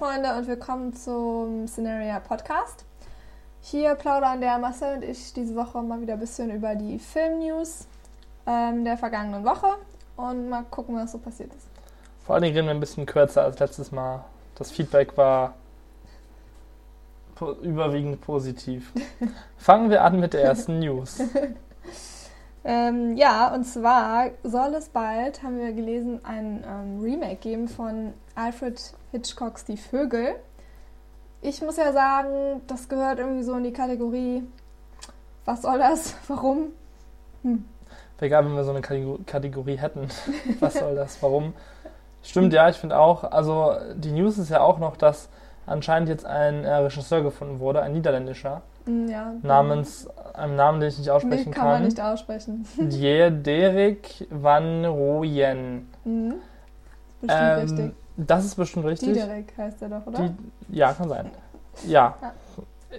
Freunde und willkommen zum Scenaria Podcast. Hier plaudern der Marcel und ich diese Woche mal wieder ein bisschen über die Filmnews ähm, der vergangenen Woche und mal gucken, was so passiert ist. Vor allen Dingen reden wir ein bisschen kürzer als letztes Mal. Das Feedback war po überwiegend positiv. Fangen wir an mit der ersten News. Ähm, ja, und zwar soll es bald, haben wir gelesen, ein ähm, Remake geben von Alfred Hitchcocks Die Vögel. Ich muss ja sagen, das gehört irgendwie so in die Kategorie, was soll das, warum? Hm. Wäre egal, wenn wir so eine Kategorie hätten. Was soll das, warum? Stimmt, ja, ich finde auch, also die News ist ja auch noch, dass anscheinend jetzt ein äh, Regisseur gefunden wurde, ein niederländischer, hm, ja, namens einem Namen, den ich nicht aussprechen nee, kann. kann man nicht aussprechen. Derek van Rooyen. Mhm. Bestimmt ähm, richtig. Das ist bestimmt richtig. Diederik heißt er doch, oder? Die, ja, kann sein. Ja. ja.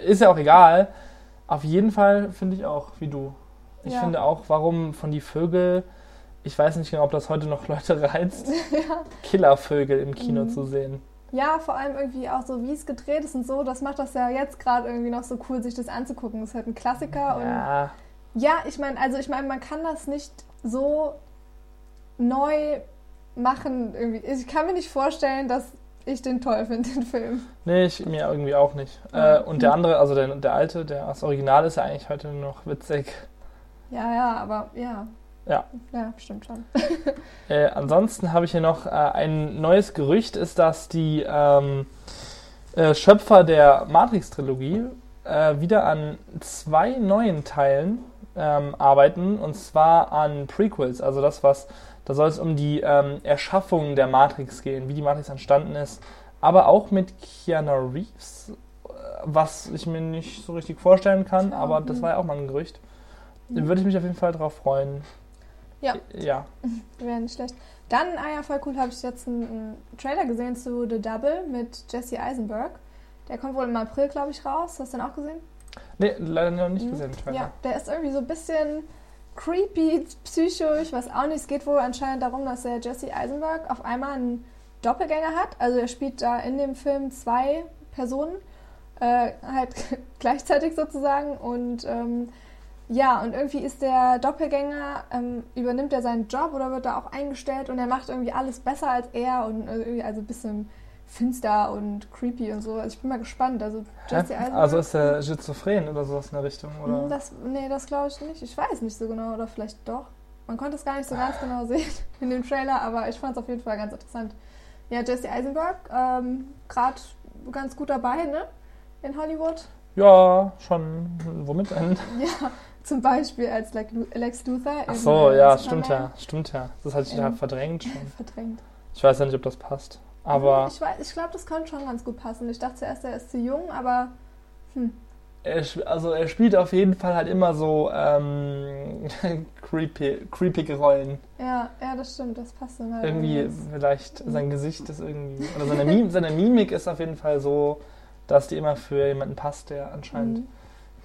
Ist ja auch egal. Auf jeden Fall finde ich auch, wie du. Ich ja. finde auch, warum von die Vögel, ich weiß nicht genau, ob das heute noch Leute reizt, ja. Killervögel im Kino mhm. zu sehen. Ja, vor allem irgendwie auch so, wie es gedreht ist und so, das macht das ja jetzt gerade irgendwie noch so cool, sich das anzugucken. Das ist halt ein Klassiker ja. und ja, ich meine, also ich meine, man kann das nicht so neu machen irgendwie. Ich kann mir nicht vorstellen, dass ich den toll finde, den Film. Nee, ich mir irgendwie auch nicht. Ja. Äh, und der andere, also der, der alte, der das Original ist ja eigentlich heute nur noch witzig. Ja, ja, aber ja. Ja. Ja, stimmt schon. äh, ansonsten habe ich hier noch äh, ein neues Gerücht, ist, dass die ähm, äh, Schöpfer der Matrix-Trilogie äh, wieder an zwei neuen Teilen ähm, arbeiten, und zwar an Prequels, also das, was, da soll es um die ähm, Erschaffung der Matrix gehen, wie die Matrix entstanden ist, aber auch mit Keanu Reeves, äh, was ich mir nicht so richtig vorstellen kann, aber das war ja auch mal ein Gerücht. Da würde ich mich auf jeden Fall drauf freuen. Ja. Ja. Wäre nicht schlecht. Dann, ah ja, voll cool, habe ich jetzt einen, einen, Trailer gesehen zu The Double mit Jesse Eisenberg. Der kommt wohl im April, glaube ich, raus. Hast du den auch gesehen? Nee, leider noch nicht mhm. gesehen, Trailer. Ja, der ist irgendwie so ein bisschen creepy, psychisch, ich weiß auch nicht. Es geht wohl anscheinend darum, dass der Jesse Eisenberg auf einmal einen Doppelgänger hat. Also er spielt da in dem Film zwei Personen, äh, halt gleichzeitig sozusagen. Und ähm, ja, und irgendwie ist der Doppelgänger, ähm, übernimmt er seinen Job oder wird da auch eingestellt und er macht irgendwie alles besser als er und äh, irgendwie also ein bisschen finster und creepy und so. Also ich bin mal gespannt. Also, Jesse also ist er schizophren oder sowas in der Richtung, oder? Hm, das, nee, das glaube ich nicht. Ich weiß nicht so genau oder vielleicht doch. Man konnte es gar nicht so ganz genau sehen in dem Trailer, aber ich fand es auf jeden Fall ganz interessant. Ja, Jesse Eisenberg, ähm, gerade ganz gut dabei, ne? In Hollywood. Ja, schon. Womit denn? Ja, zum Beispiel als Lex Luthor. Ach so, in, ja, stimmt ja, stimmt ja. Das hatte ich ja verdrängt schon. Verdrängt. Ich weiß ja nicht, ob das passt. Aber. Ich, ich glaube, das könnte schon ganz gut passen. Ich dachte zuerst, er ist zu jung, aber. Hm. Er, also er spielt auf jeden Fall halt immer so ähm, creepy, creepige Rollen. Ja, ja, das stimmt, das passt dann halt. Irgendwie, vielleicht sein Gesicht ist irgendwie. Oder seine, Mim seine Mimik ist auf jeden Fall so, dass die immer für jemanden passt, der anscheinend. Mhm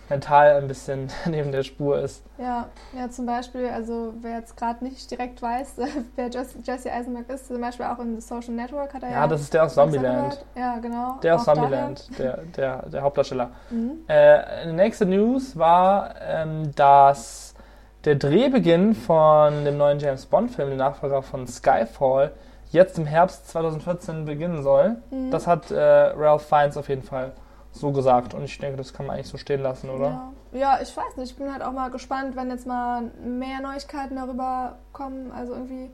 mental ein bisschen neben der Spur ist. Ja, ja, zum Beispiel, also wer jetzt gerade nicht direkt weiß, wer Jesse Eisenberg ist, zum Beispiel auch in Social Network hat er ja. Ja, das ist der aus Zombieland. Ja, genau. Der aus Zombieland, der, der, der Hauptdarsteller. Mhm. Äh, nächste News war, ähm, dass der Drehbeginn von dem neuen James Bond-Film, dem Nachfolger von Skyfall, jetzt im Herbst 2014 beginnen soll. Mhm. Das hat äh, Ralph Fiennes auf jeden Fall so gesagt. Und ich denke, das kann man eigentlich so stehen lassen, oder? Ja. ja, ich weiß nicht. Ich bin halt auch mal gespannt, wenn jetzt mal mehr Neuigkeiten darüber kommen. Also irgendwie,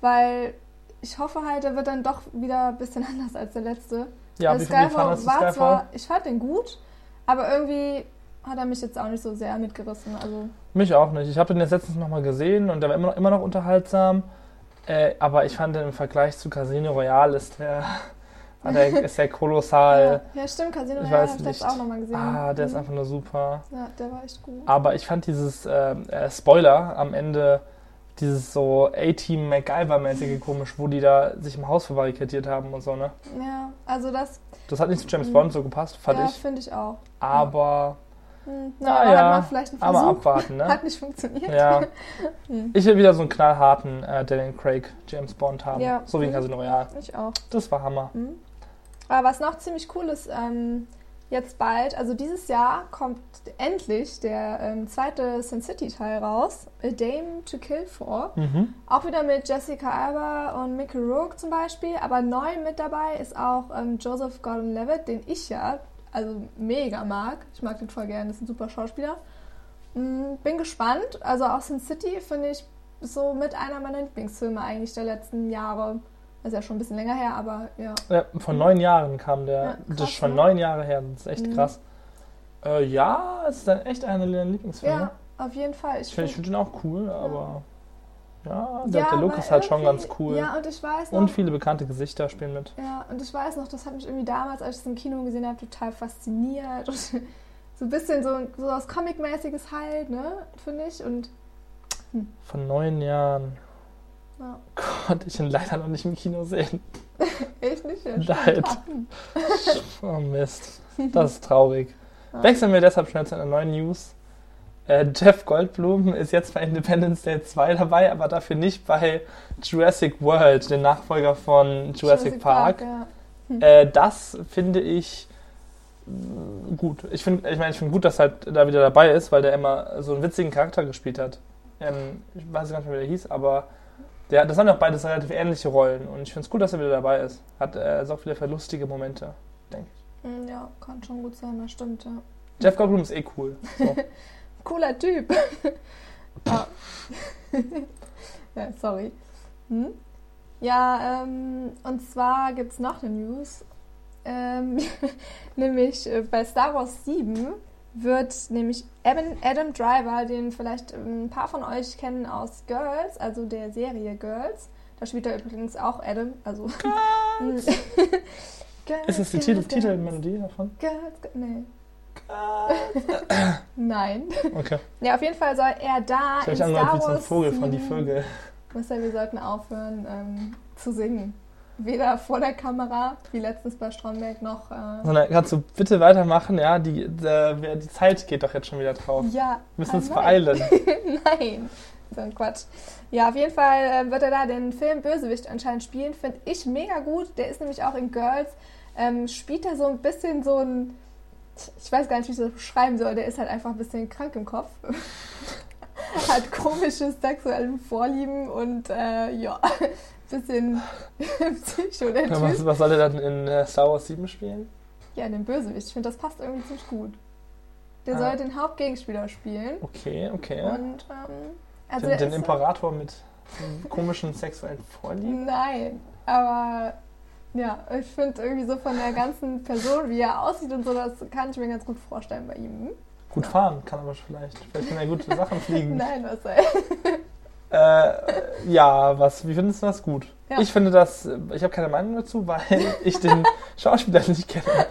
weil ich hoffe halt, er wird dann doch wieder ein bisschen anders als der letzte. Ja, also wie, Skyfall war zwar, ich fand den gut, aber irgendwie hat er mich jetzt auch nicht so sehr mitgerissen. Also mich auch nicht. Ich habe den jetzt letztens nochmal gesehen und der war immer noch, immer noch unterhaltsam. Äh, aber ich fand den im Vergleich zu Casino Royale ist der Ah, der ist ja kolossal. Ja, ja stimmt, Casino ich weiß habe ich auch nochmal gesehen. Ah, der mhm. ist einfach nur super. Ja, der war echt gut. Aber ich fand dieses äh, äh, Spoiler am Ende, dieses so A-Team MacGyver-mäßige komisch, wo die da sich im Haus verbarrikadiert haben und so, ne? Ja, also das. Das hat nicht zu James mhm. Bond so gepasst, fand ja, ich. Ja, finde ich auch. Aber. Hm, na, na ja, vielleicht ein aber abwarten, ne? Hat nicht funktioniert. Ja. hm. Ich will wieder so einen knallharten äh, Daniel Craig James Bond haben. Ja. So wie in Casino Royale. Ich auch. Das war Hammer. Hm. Aber was noch ziemlich cool ist, ähm, jetzt bald, also dieses Jahr kommt endlich der ähm, zweite Sin City Teil raus, A Dame to Kill For. Mhm. Auch wieder mit Jessica Alba und Mickey Rourke zum Beispiel, aber neu mit dabei ist auch ähm, Joseph Gordon-Levitt, den ich ja also mega mag. Ich mag den voll gerne, ist ein super Schauspieler. Mm, bin gespannt. Also auch Sin City finde ich so mit einer meiner Lieblingsfilme eigentlich der letzten Jahre. Das ist ja schon ein bisschen länger her, aber ja. Ja, von neun Jahren kam der. Ja, das krass, ist schon ne? neun Jahre her, das ist echt Mhm. krass. Äh, ja, es ist dann echt einer der Lieblingsfilme. Ja, auf jeden Fall. Ich Ich finde find- den auch cool, aber ja, der, ja, der ist halt schon ganz cool. Ja, und ich weiß noch, Und viele bekannte Gesichter spielen mit. ja, und ich weiß noch, das hat mich irgendwie damals, als ich es im Kino gesehen habe, total fasziniert. Und so ein bisschen so, so was Comic-mäßiges halt, ne, finde ich. Und Von neun Jahren ja, konnte ich ihn leider noch nicht im Kino sehen. ich nicht. Ja, Leid. Oh Mist. Das ist traurig. Ja. Wechseln wir deshalb schnell zu einer neuen News. Äh, Jeff Goldblum ist jetzt bei Independence Day 2 dabei, aber dafür nicht bei Jurassic World, den Nachfolger von Jurassic, Park. ja. Äh, das finde ich mh, gut. Ich finde, ich meine, ich finde gut, dass er halt da wieder dabei ist, weil der immer so einen witzigen Charakter gespielt hat. Ähm, ich weiß gar nicht mehr, wie der hieß, aber der, das sind auch beides relativ ähnliche Rollen und ich finde es gut, dass er wieder dabei ist. Hat äh, sorgt wieder für lustige Momente, denke ich. Hm, Ja, kann schon gut sein, das stimmt, ja. Jeff Goldblum ist eh cool. So. Cooler Typ. ja. ja, sorry. Hm? Ja, ähm, und zwar gibt es noch eine News. Ähm, nämlich äh, bei Star Wars 7 wird nämlich Adam, Driver, den vielleicht ähm, ein paar von euch kennen aus Girls, also der Serie Girls. Da spielt er übrigens auch Adam, also. Girls, Ist das die Girls, Titel, Girls, Titelmelodie davon? Girls, nee. Nein. Okay. Ja, auf jeden Fall soll er da Ich in Star so ein Wars Vogel von die 7 Vögel. Marcel, wir sollten aufhören ähm, zu singen. Weder vor der Kamera, wie letztens bei Stromberg, noch. Äh, Sondern kannst du bitte weitermachen? Ja, die, wer- die Zeit geht doch jetzt schon wieder drauf. ja. Wir müssen uns ah, nein. beeilen. Nein. So ein Quatsch. Ja, auf jeden Fall äh, wird er da den Film Bösewicht anscheinend spielen. Finde ich mega gut. Der ist nämlich auch in Girls. Ähm, spielt er so ein bisschen so ein. Ich weiß gar nicht, wie ich das beschreiben soll. Der ist halt einfach ein bisschen krank im Kopf. Hat komische sexuelle Vorlieben und äh, ja, bisschen psycho der Ja, was, was soll er dann in äh, Star Wars 7 spielen? Ja, den Bösewicht. Ich finde, das passt irgendwie ziemlich gut. Der Ah. soll den Hauptgegenspieler spielen. Okay, okay. Und ähm, also den den Imperator mit komischen sexuellen Vorlieben? Nein, aber ja, ich finde irgendwie so von der ganzen Person, wie er aussieht und so, das kann ich mir ganz gut vorstellen bei ihm. Gut Ja. fahren kann aber vielleicht. Vielleicht kann er gute Sachen fliegen. Nein, was sei. Äh, ja, was, wie findest du das gut? Ja. Ich finde das, ich habe keine Meinung dazu, weil ich den Schauspieler nicht kenne.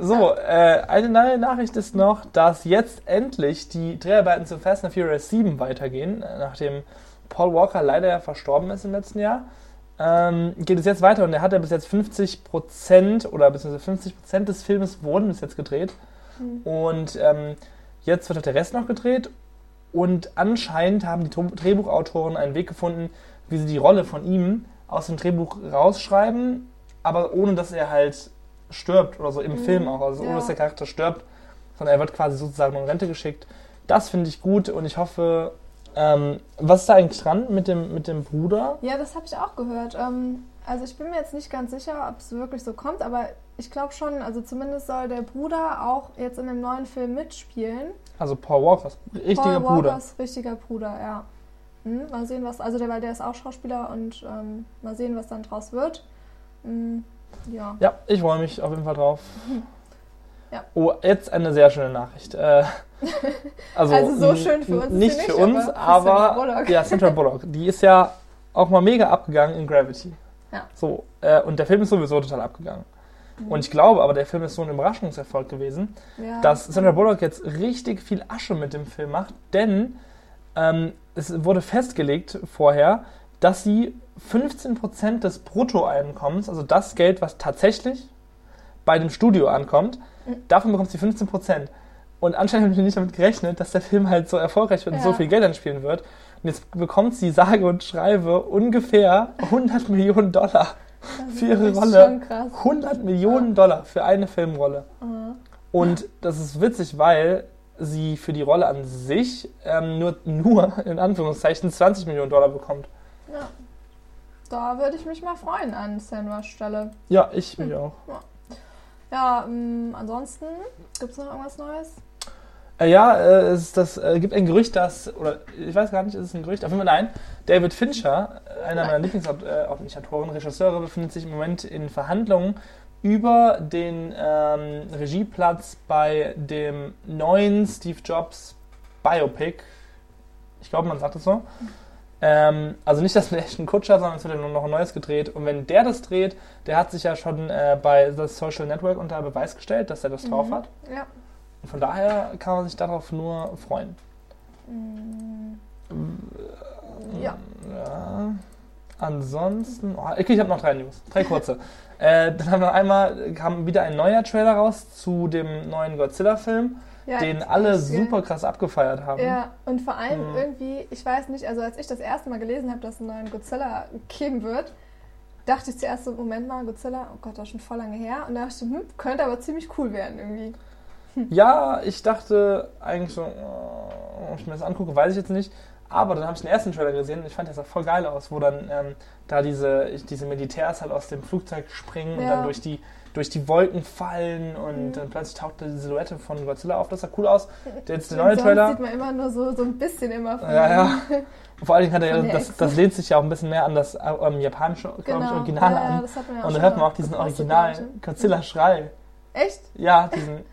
So, äh, eine neue Nachricht ist noch, dass jetzt endlich die Dreharbeiten zu Fast and Furious 7 weitergehen, äh, nachdem Paul Walker leider verstorben ist im letzten Jahr. Ähm, geht es jetzt weiter und er hat ja bis jetzt 50% oder beziehungsweise 50% des Filmes wurden bis jetzt gedreht. Hm. Und ähm, jetzt wird halt der Rest noch gedreht. Und anscheinend haben die Dr- Drehbuchautoren einen Weg gefunden, wie sie die Rolle von ihm aus dem Drehbuch rausschreiben, aber ohne dass er halt stirbt oder so im Mhm, Film auch. Also ohne ja. dass der Charakter stirbt, sondern er wird quasi sozusagen in Rente geschickt. Das finde ich gut und ich hoffe, ähm, was ist da eigentlich dran mit dem, mit dem Bruder? Ja, das habe ich auch gehört. Ähm, also ich bin mir jetzt nicht ganz sicher, ob es wirklich so kommt, aber ich glaube schon, also zumindest soll der Bruder auch jetzt in dem neuen Film mitspielen. Also Paul Walkers richtiger Paul Bruder. Walkers richtiger Bruder, ja. Hm, mal sehen, was, also der, weil der ist auch Schauspieler und ähm, mal sehen, was dann draus wird. Hm, ja. Ja, ich freue mich auf jeden Fall drauf. Ja. Oh, jetzt eine sehr schöne Nachricht. Äh, also, Also so schön für uns Nicht sie für nicht, uns, aber aber Bullock. ja, Sandra Bullock. Die ist ja auch mal mega abgegangen in Gravity. Ja. So, äh, und der Film ist sowieso total abgegangen. Mhm. Und ich glaube aber, der Film ist so ein Überraschungserfolg gewesen, ja. dass Sandra Bullock jetzt richtig viel Asche mit dem Film macht, denn ähm, es wurde festgelegt vorher, dass sie 15% des Bruttoeinkommens, also das Geld, was tatsächlich bei dem Studio ankommt, davon bekommt sie 15%. Und anscheinend haben sie nicht damit gerechnet, dass der Film halt so erfolgreich wird und Ja. so viel Geld anspielen wird. Und jetzt bekommt sie sage und schreibe ungefähr 100 Millionen Dollar. für ihre Rolle 100 Millionen Dollar für eine Filmrolle. Mhm. Und das ist witzig, weil sie für die Rolle an sich ähm, nur, nur, in Anführungszeichen, 20 Millionen Dollar bekommt. Ja. Da würde ich mich mal freuen an Sandras Stelle. Ja, ich mich auch. Ja, ähm, ansonsten, gibt es noch irgendwas Neues? Äh, ja, äh, es das, äh, gibt ein Gerücht, dass, oder ich weiß gar nicht, ist es ein Gerücht? Auf jeden Fall nein. David Fincher, einer meiner Lieblingsautoren, Regisseure, befindet sich im Moment in Verhandlungen über den ähm, Regieplatz bei dem neuen Steve Jobs Biopic. Ich glaube, man sagt es so. Ähm, also nicht das mit echten Kutscher, sondern es wird ja nur noch ein neues gedreht. Und wenn der das dreht, der hat sich ja schon äh, bei The Social Network unter Beweis gestellt, dass er das Mhm. drauf hat. Ja. Und von daher kann man sich darauf nur freuen. Mm, Ja. Ja. Ansonsten, oh, okay, ich habe noch drei News, drei kurze. äh, dann haben wir einmal, kam wieder ein neuer Trailer raus zu dem neuen Godzilla-Film, ja, den alle super krass abgefeiert haben. Ja, und vor allem Mhm. irgendwie, ich weiß nicht, also als ich das erste Mal gelesen habe, dass es einen neuen Godzilla geben wird, dachte ich zuerst so, Moment mal, Godzilla, oh Gott, das ist schon voll lange her. Und da dachte ich, hm, könnte aber ziemlich cool werden irgendwie. Ja, ich dachte eigentlich so, oh, ob ich mir das angucke, weiß ich jetzt nicht. Aber dann habe ich den ersten Trailer gesehen und ich fand, der sah voll geil aus, wo dann ähm, da diese, diese Militärs halt aus dem Flugzeug springen und Ja. dann durch die, durch die Wolken fallen und Mhm. dann plötzlich taucht die Silhouette von Godzilla auf. Das sah cool aus. Der jetzt der neue Trailer. sieht man immer nur so, so ein bisschen immer von Ja, ja. Vor allen Dingen hat er, das, das lehnt sich ja auch ein bisschen mehr an das ähm, japanische, genau. Original ja, ja, an. ja Und da schon hört man auch diesen originalen? Godzilla-Schrei. Echt? Ja, diesen.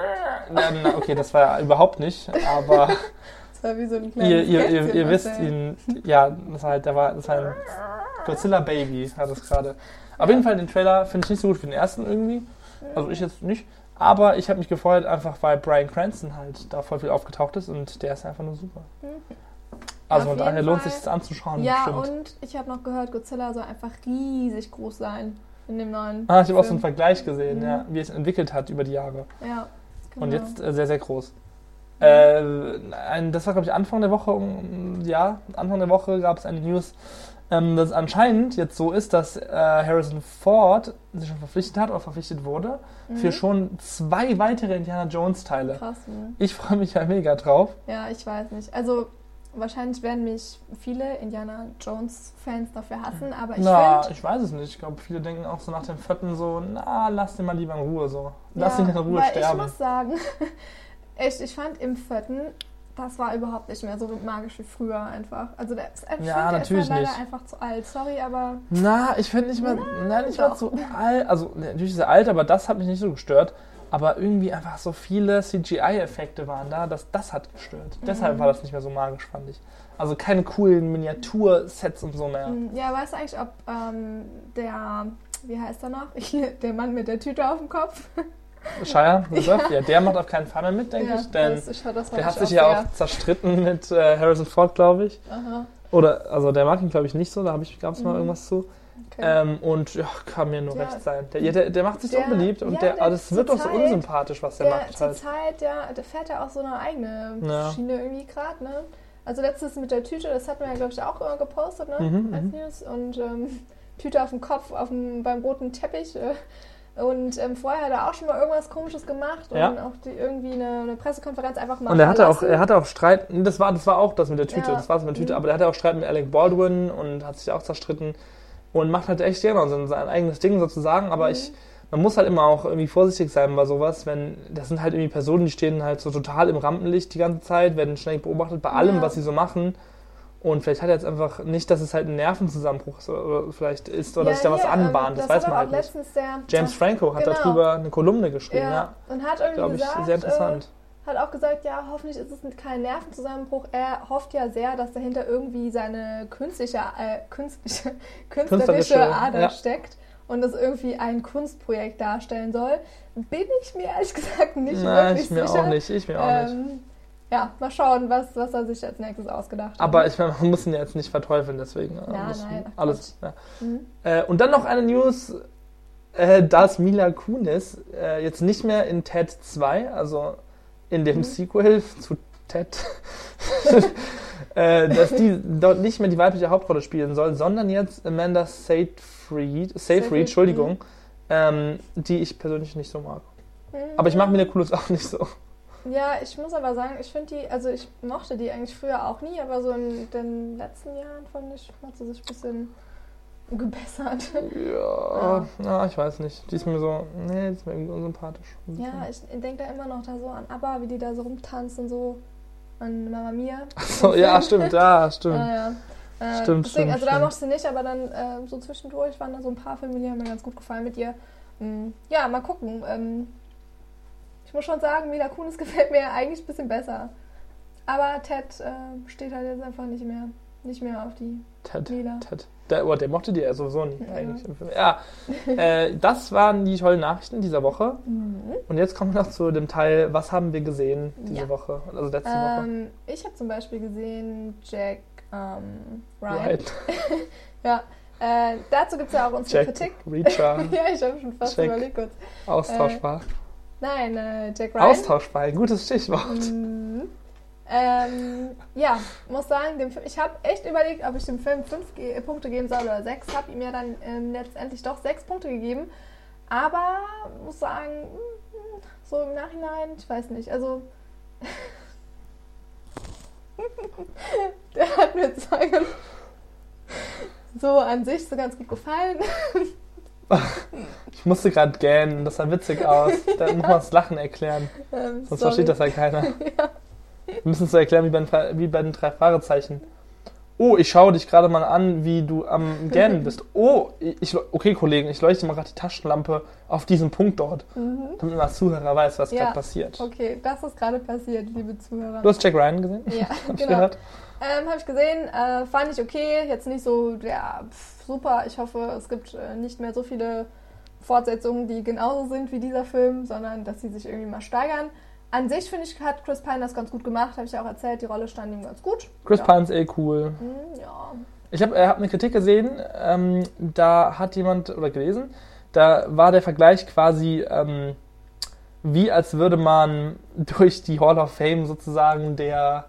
Na, okay, das war ja überhaupt nicht, aber Das war wie so ein kleines ihr, ihr, ihr, ihr wisst ihn. Ja, das war halt, der war, das war ein Godzilla-Baby, hat es gerade. Auf jeden Fall den Trailer finde ich nicht so gut wie den ersten irgendwie. Also ich jetzt nicht. Aber ich habe mich gefreut, einfach weil Brian Cranston halt da voll viel aufgetaucht ist und der ist einfach nur super. Mhm. Also von daher lohnt Fall. sich das anzuschauen. Ja, bestimmt. und ich habe noch gehört, Godzilla soll einfach riesig groß sein in dem neuen. Ah, ich habe auch so einen Vergleich gesehen, Mhm. ja, wie es entwickelt hat über die Jahre. Ja, genau. Und jetzt äh, sehr, sehr groß. Äh, ein, das war, glaube ich, Anfang der Woche, um, ja, Anfang der Woche gab es eine News, ähm, dass es anscheinend jetzt so ist, dass äh, Harrison Ford sich schon verpflichtet hat oder verpflichtet wurde für Mhm. schon zwei weitere Indiana Jones Teile. Krass, ne? Ich freue mich ja mega drauf. Ja, ich weiß nicht. Also wahrscheinlich werden mich viele Indiana Jones-Fans dafür hassen, aber ich na, ich weiß es nicht. Ich glaube, viele denken auch so nach dem vierten so, na, lass den mal lieber in Ruhe so. Lass ja, ihn in Ruhe weil sterben. Ich muss sagen, echt, ich fand im vierten, das war überhaupt nicht mehr so magisch wie früher einfach. Also der ist, ich Ja, natürlich ist leider nicht. einfach zu alt. Sorry, aber Na, ich finde nicht mal, nein, nicht mal doch. so alt. Also, natürlich ist er alt, aber das hat mich nicht so gestört. Aber irgendwie einfach so viele CGI-Effekte waren da, dass das hat gestört. Mhm. Deshalb war das nicht mehr so magisch, fand ich. Also keine coolen Miniatursets und so mehr. mm, ja, weißt du eigentlich, ob ähm, der, wie heißt er noch? der Mann mit der Tüte auf dem Kopf. Shia LaBeouf, ja. der macht auf keinen Fall mehr mit, denke ich. Denn das, ich, das der hat sich ja auch zerstritten mit äh, Harrison Ford, glaube ich. Aha, Oder, also der mag ihn, glaube ich, nicht so, da gab es mal Mhm. irgendwas zu. okay. Ähm, und ja, kann mir nur Ja. recht sein. Der, ja, der, der macht sich so Der- unbeliebt und ja, der, der aber das wird doch so unsympathisch, was der, macht zur halt. Zeit, ja, der fährt ja auch so eine eigene Ja. Schiene irgendwie gerade, ne? Also letztes mit der Tüte, das hatten wir ja, glaube ich, auch äh, gepostet, ne? Mhm, Als mhm. News. Und ähm, Tüte auf dem Kopf, auf dem, beim roten Teppich. Äh, und ähm, vorher hat er auch schon mal irgendwas komisches gemacht und Ja. auch die, irgendwie eine, eine Pressekonferenz einfach mal Und er hatte auch, verlassen. er hatte auch Streit, das war, das war auch das mit der Tüte, Ja. das war das mit der Tüte, Mhm. aber der hatte auch Streit mit Alec Baldwin und hat sich auch zerstritten und macht halt echt gerne so sein eigenes Ding sozusagen, aber Mhm. ich, man muss halt immer auch irgendwie vorsichtig sein bei sowas, wenn, das sind halt irgendwie Personen, die stehen halt so total im Rampenlicht die ganze Zeit, werden ständig beobachtet bei allem, Ja. was sie so machen und vielleicht hat er jetzt einfach nicht, dass es halt ein Nervenzusammenbruch ist oder, vielleicht ist oder Ja, sich da was ähm, anbahnt, das, das weiß man auch halt nicht. der James Franco hat Genau. darüber eine Kolumne geschrieben, ja, ja, und hat irgendwie glaube ich, gesagt, sehr interessant. Äh, hat auch gesagt, ja, hoffentlich ist es kein Nervenzusammenbruch. Er hofft ja sehr, dass dahinter irgendwie seine künstliche, äh, künstliche, künstlerische Ader ja. steckt und es irgendwie ein Kunstprojekt darstellen soll. Bin ich mir ehrlich gesagt nicht Nein, wirklich ich mir sicher. auch nicht, ich mir auch nicht. Ja, mal schauen, was, was er sich als nächstes ausgedacht hat. Aber ich meine, man muss ihn ja jetzt nicht verteufeln, deswegen. äh, Ja, nein, alles. Ja. Mhm. Äh, und dann noch eine News, äh, dass Mila Kunis äh, jetzt nicht mehr in Ted 2, also in dem Mhm. Sequel zu Ted, äh, dass die dort nicht mehr die weibliche Hauptrolle spielen soll, sondern jetzt Amanda Seyfried, Seyfried, Seyfried, Entschuldigung, ähm, die ich persönlich nicht so mag. Aber ich mag Mila Kunis auch nicht so. Ja, ich muss aber sagen, ich finde die, also ich mochte die eigentlich früher auch nie, aber so in den letzten Jahren fand ich, hat sie sich ein bisschen gebessert. Ja, ja, ich weiß nicht. Die ist mir so, nee, die ist mir irgendwie unsympathisch. Ja, ich denke da immer noch da so an ABBA, wie die da so rumtanzt und so. An Mama Mia. So, ja, stimmt, ja, stimmt. Ja, ja. Äh, Stimmt, deswegen, stimmt, Also da mochte sie nicht, aber dann äh, so zwischendurch waren da so ein paar Filme, die haben mir ganz gut gefallen mit ihr. Mm, ja, mal gucken. Ähm, ich muss schon sagen, Mila Kunis gefällt mir eigentlich ein bisschen besser. Aber Ted äh, steht halt jetzt einfach nicht mehr, nicht mehr auf die Ted, Mila. Ted. Der, oh, der mochte die ja sowieso nie Ja. eigentlich. Ja, äh, das waren die tollen Nachrichten dieser Woche. Mhm. Und jetzt kommen wir noch zu dem Teil, was haben wir gesehen diese Ja. Woche, also letzte Woche. Ähm, ich habe zum Beispiel gesehen Jack ähm, Ryan. Right. Ja, äh, dazu gibt es ja auch unsere Jack Kritik. Reacher, ja, ich habe schon fast Jack. überlegt kurz. austauschbar. Nein, äh, Jack Ryan. Austauschbar, ein gutes Stichwort. Mhm. Ähm, ja, muss sagen, dem Film, ich habe echt überlegt, ob ich dem Film fünf Ge Punkte geben soll oder sechs. Habe ihm ja dann ähm, letztendlich doch sechs Punkte gegeben. Aber muss sagen, mm, so im Nachhinein, ich weiß nicht, also. Der hat mir so an sich so ganz gut gefallen. Ich musste gerade gähnen, das sah witzig aus. Da muss man das Lachen erklären, Ähm, sonst sorry. versteht das ja keiner. Wir müssen es so erklären wie bei, den, wie bei den drei Fragezeichen. Oh, ich schaue dich gerade mal an, wie du am Gähnen bist. Oh, ich, okay, Kollegen, ich leuchte mal gerade die Taschenlampe auf diesen Punkt dort, Mhm. damit man als Zuhörer weiß, was Ja. gerade passiert. Okay, das ist gerade passiert, liebe Zuhörer. Du hast Jack Ryan gesehen? Ja, Hab ich genau. gehört. Ähm, habe ich gesehen, äh, fand ich okay, jetzt nicht so, ja, pf, super. Ich hoffe, es gibt äh, nicht mehr so viele Fortsetzungen, die genauso sind wie dieser Film, sondern dass sie sich irgendwie mal steigern. An sich finde ich, hat Chris Pine das ganz gut gemacht, habe ich ja auch erzählt, die Rolle stand ihm ganz gut. Chris ja. Pine ist eh cool. Hm, ja. Ich habe äh, hab eine Kritik gesehen, ähm, da hat jemand, oder gelesen, da war der Vergleich quasi ähm, wie als würde man durch die Hall of Fame sozusagen der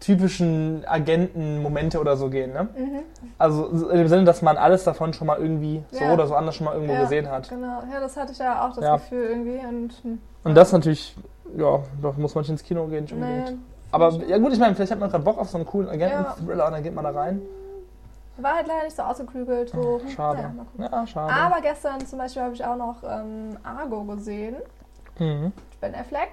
typischen Agentenmomente oder so gehen. Ne? Mhm. Also so in dem Sinne, dass man alles davon schon mal irgendwie so Ja. oder so anders schon mal irgendwo Ja, gesehen hat. Genau, ja, das hatte ich ja auch das Ja. Gefühl irgendwie. Und, hm, Und das natürlich, ja, da muss man nicht ins Kino gehen, nicht nee, unbedingt. Aber ja gut, ich meine, vielleicht hat man gerade Bock auf so einen coolen Agenten-Thriller und dann geht man da rein. war halt leider nicht so ausgeklügelt. So, hm, Schade. naja. Ja, schade. Aber gestern zum Beispiel habe ich auch noch ähm, Argo gesehen. mhm. Ben Affleck.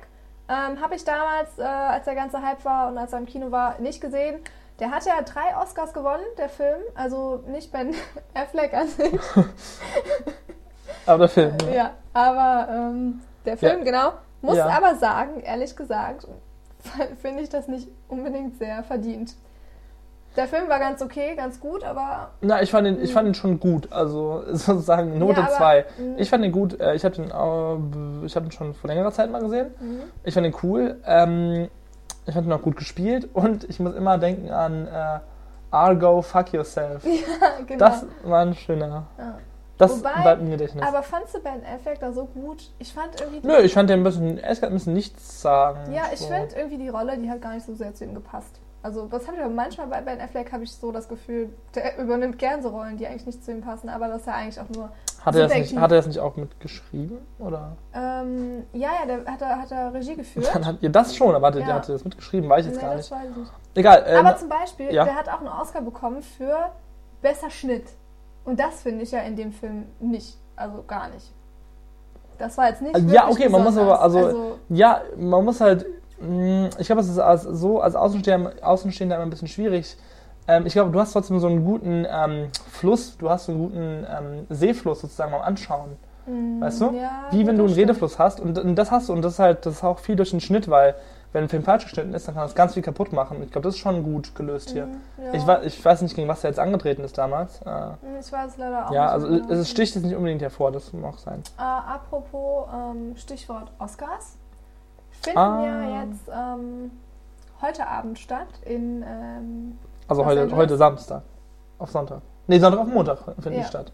Ähm, Habe ich damals, äh, als der ganze Hype war und als er im Kino war, nicht gesehen. Der hat ja drei Oscars gewonnen, der Film. Also nicht Ben Affleck an sich. Aber der Film, ja. ja, aber ähm, der Film, Ja. genau. Muss Ja. aber sagen, ehrlich gesagt, finde ich das nicht unbedingt sehr verdient. Der Film war ganz okay, ganz gut, aber. Na, ich fand ihn, ich fand ihn schon gut. Also sozusagen Note Ja, aber, 2. mh. Ich fand ihn gut. Äh, Ich habe ihn, äh, ich hab ihn schon vor längerer Zeit mal gesehen. Mhm. Ich fand ihn cool. Ähm, ich fand ihn auch gut gespielt. Und ich muss immer denken an äh, Argo, Fuck Yourself. Ja, genau. Das war ein schöner. Ja. Das Wobei, bleibt im Gedächtnis. Aber fandst du Ben Affleck da so gut? Ich fand irgendwie. Nö, ich fand den ein bisschen, er ist ein bisschen nichts sagen. Ja, ich so. finde irgendwie die Rolle, die hat gar nicht so sehr zu ihm gepasst. Also, was habe ich aber manchmal bei Ben Affleck habe ich so das Gefühl, der übernimmt gern so Rollen, die eigentlich nicht zu ihm passen, aber das ist ja eigentlich auch nur. Hat er, das nicht, hat er das nicht auch mitgeschrieben? Oder? Ähm, ja, ja, der hat, er- hat er Regie geführt. Dann hat ihr das schon, aber hat, Ja. der hat das mitgeschrieben, weiß ich jetzt Nee, gar das nicht. weiß ich nicht. Egal. ähm, Aber zum Beispiel, ja. der hat auch einen Oscar bekommen für besser Schnitt. Und das finde ich ja in dem Film nicht. Also gar nicht. Das war jetzt nicht. Also, ja, okay, man muss aber- also- Ja, man muss halt, ich glaube, es ist als, so als Außenstehender, Außenstehender immer ein bisschen schwierig. Ähm, ich glaube, du hast trotzdem so einen guten ähm, Fluss, du hast so einen guten ähm, Seefluss sozusagen beim Anschauen. Mm, Weißt du? Ja, Wie wenn du einen stimmt. Redefluss hast und, und das hast du und das ist halt, das ist auch viel durch den Schnitt, weil wenn ein Film falsch geschnitten ist, dann kann das ganz viel kaputt machen. Ich glaube, das ist schon gut gelöst hier. Mm, ja. Ich, wei- ich weiß nicht, gegen was er jetzt angetreten ist damals. Äh, Mm, Ich weiß leider auch ja, also genau. es sticht jetzt nicht unbedingt hervor, das mag sein. Äh, apropos ähm, Stichwort Oscars. Finden Ah. ja jetzt ähm, heute Abend statt in ähm, Also heute, Angeles? heute Samstag. Auf Sonntag. Nee, Sonntag auf Montag findet Ja. die statt.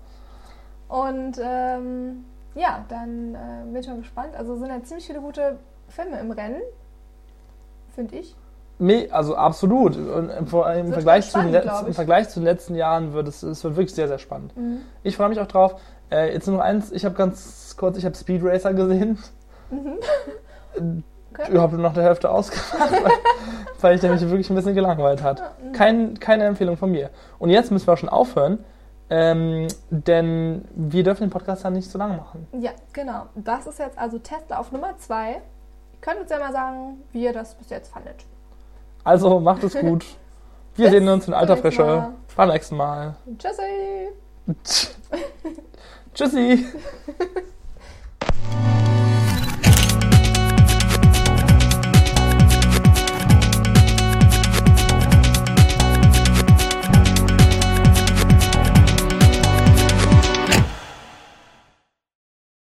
und ähm, ja, dann äh, bin ich mal gespannt. Also sind ja ziemlich viele gute Filme im Rennen, finde ich. Me also absolut. Und im, im, Vergleich zu den spannend, letzten, glaub Im ich. Vergleich zu den letzten Jahren wird es, es wird wirklich sehr, sehr spannend. Mhm. Ich freue mich auch drauf. Äh, jetzt nur noch eins, ich habe ganz kurz, ich habe Speed Racer gesehen. Mhm. Okay. Ich habe noch der Hälfte ausgemacht, weil, weil ich mich wirklich ein bisschen gelangweilt hat. Mhm. Kein, keine Empfehlung von mir. Und jetzt müssen wir auch schon aufhören, ähm, denn wir dürfen den Podcast dann nicht so lange machen. Ja, genau. Das ist jetzt also Testlauf Nummer zwei. Ihr könnt uns ja mal sagen, wie ihr das bis jetzt fandet. Also macht es gut. Wir Bis sehen uns in alter Frische. Mal. Beim nächsten Mal. Tschüssi! Tschüssi.